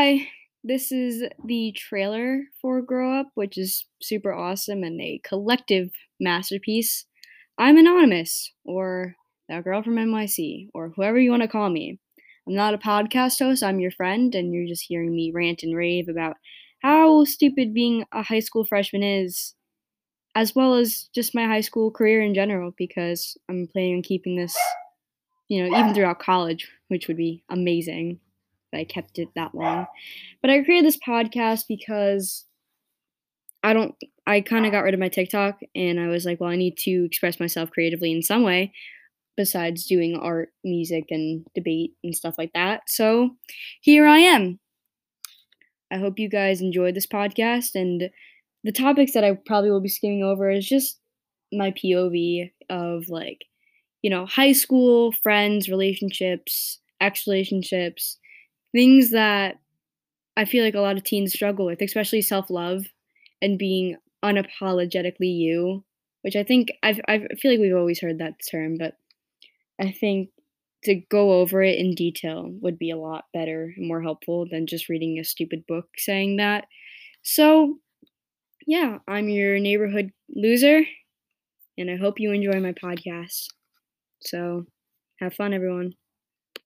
Hi, this is the trailer for Grow Up, which is super awesome and a collective masterpiece. I'm Anonymous, or that girl from NYC, or whoever you want to call me. I'm not a podcast host, I'm your friend, and you're just hearing me rant and rave about how stupid being a high school freshman is, as well as just my high school career in general, because I'm planning on keeping this, you know, even throughout college, which would be amazing. I kept it that long. But I created this podcast because I don't I kind of got rid of my TikTok and I was like, well, I need to express myself creatively in some way besides doing art, music and debate and stuff like that. So, here I am. I hope you guys enjoyed this podcast and the topics that I probably will be skimming over is just my POV of like, you know, high school, friends, relationships, ex relationships, things that I feel like a lot of teens struggle with, especially self love and being unapologetically you, which I think I've, I feel like we've always heard that term, but I think to go over it in detail would be a lot better and more helpful than just reading a stupid book saying that. So, yeah, I'm your neighborhood loser, and I hope you enjoy my podcast. So, have fun, everyone.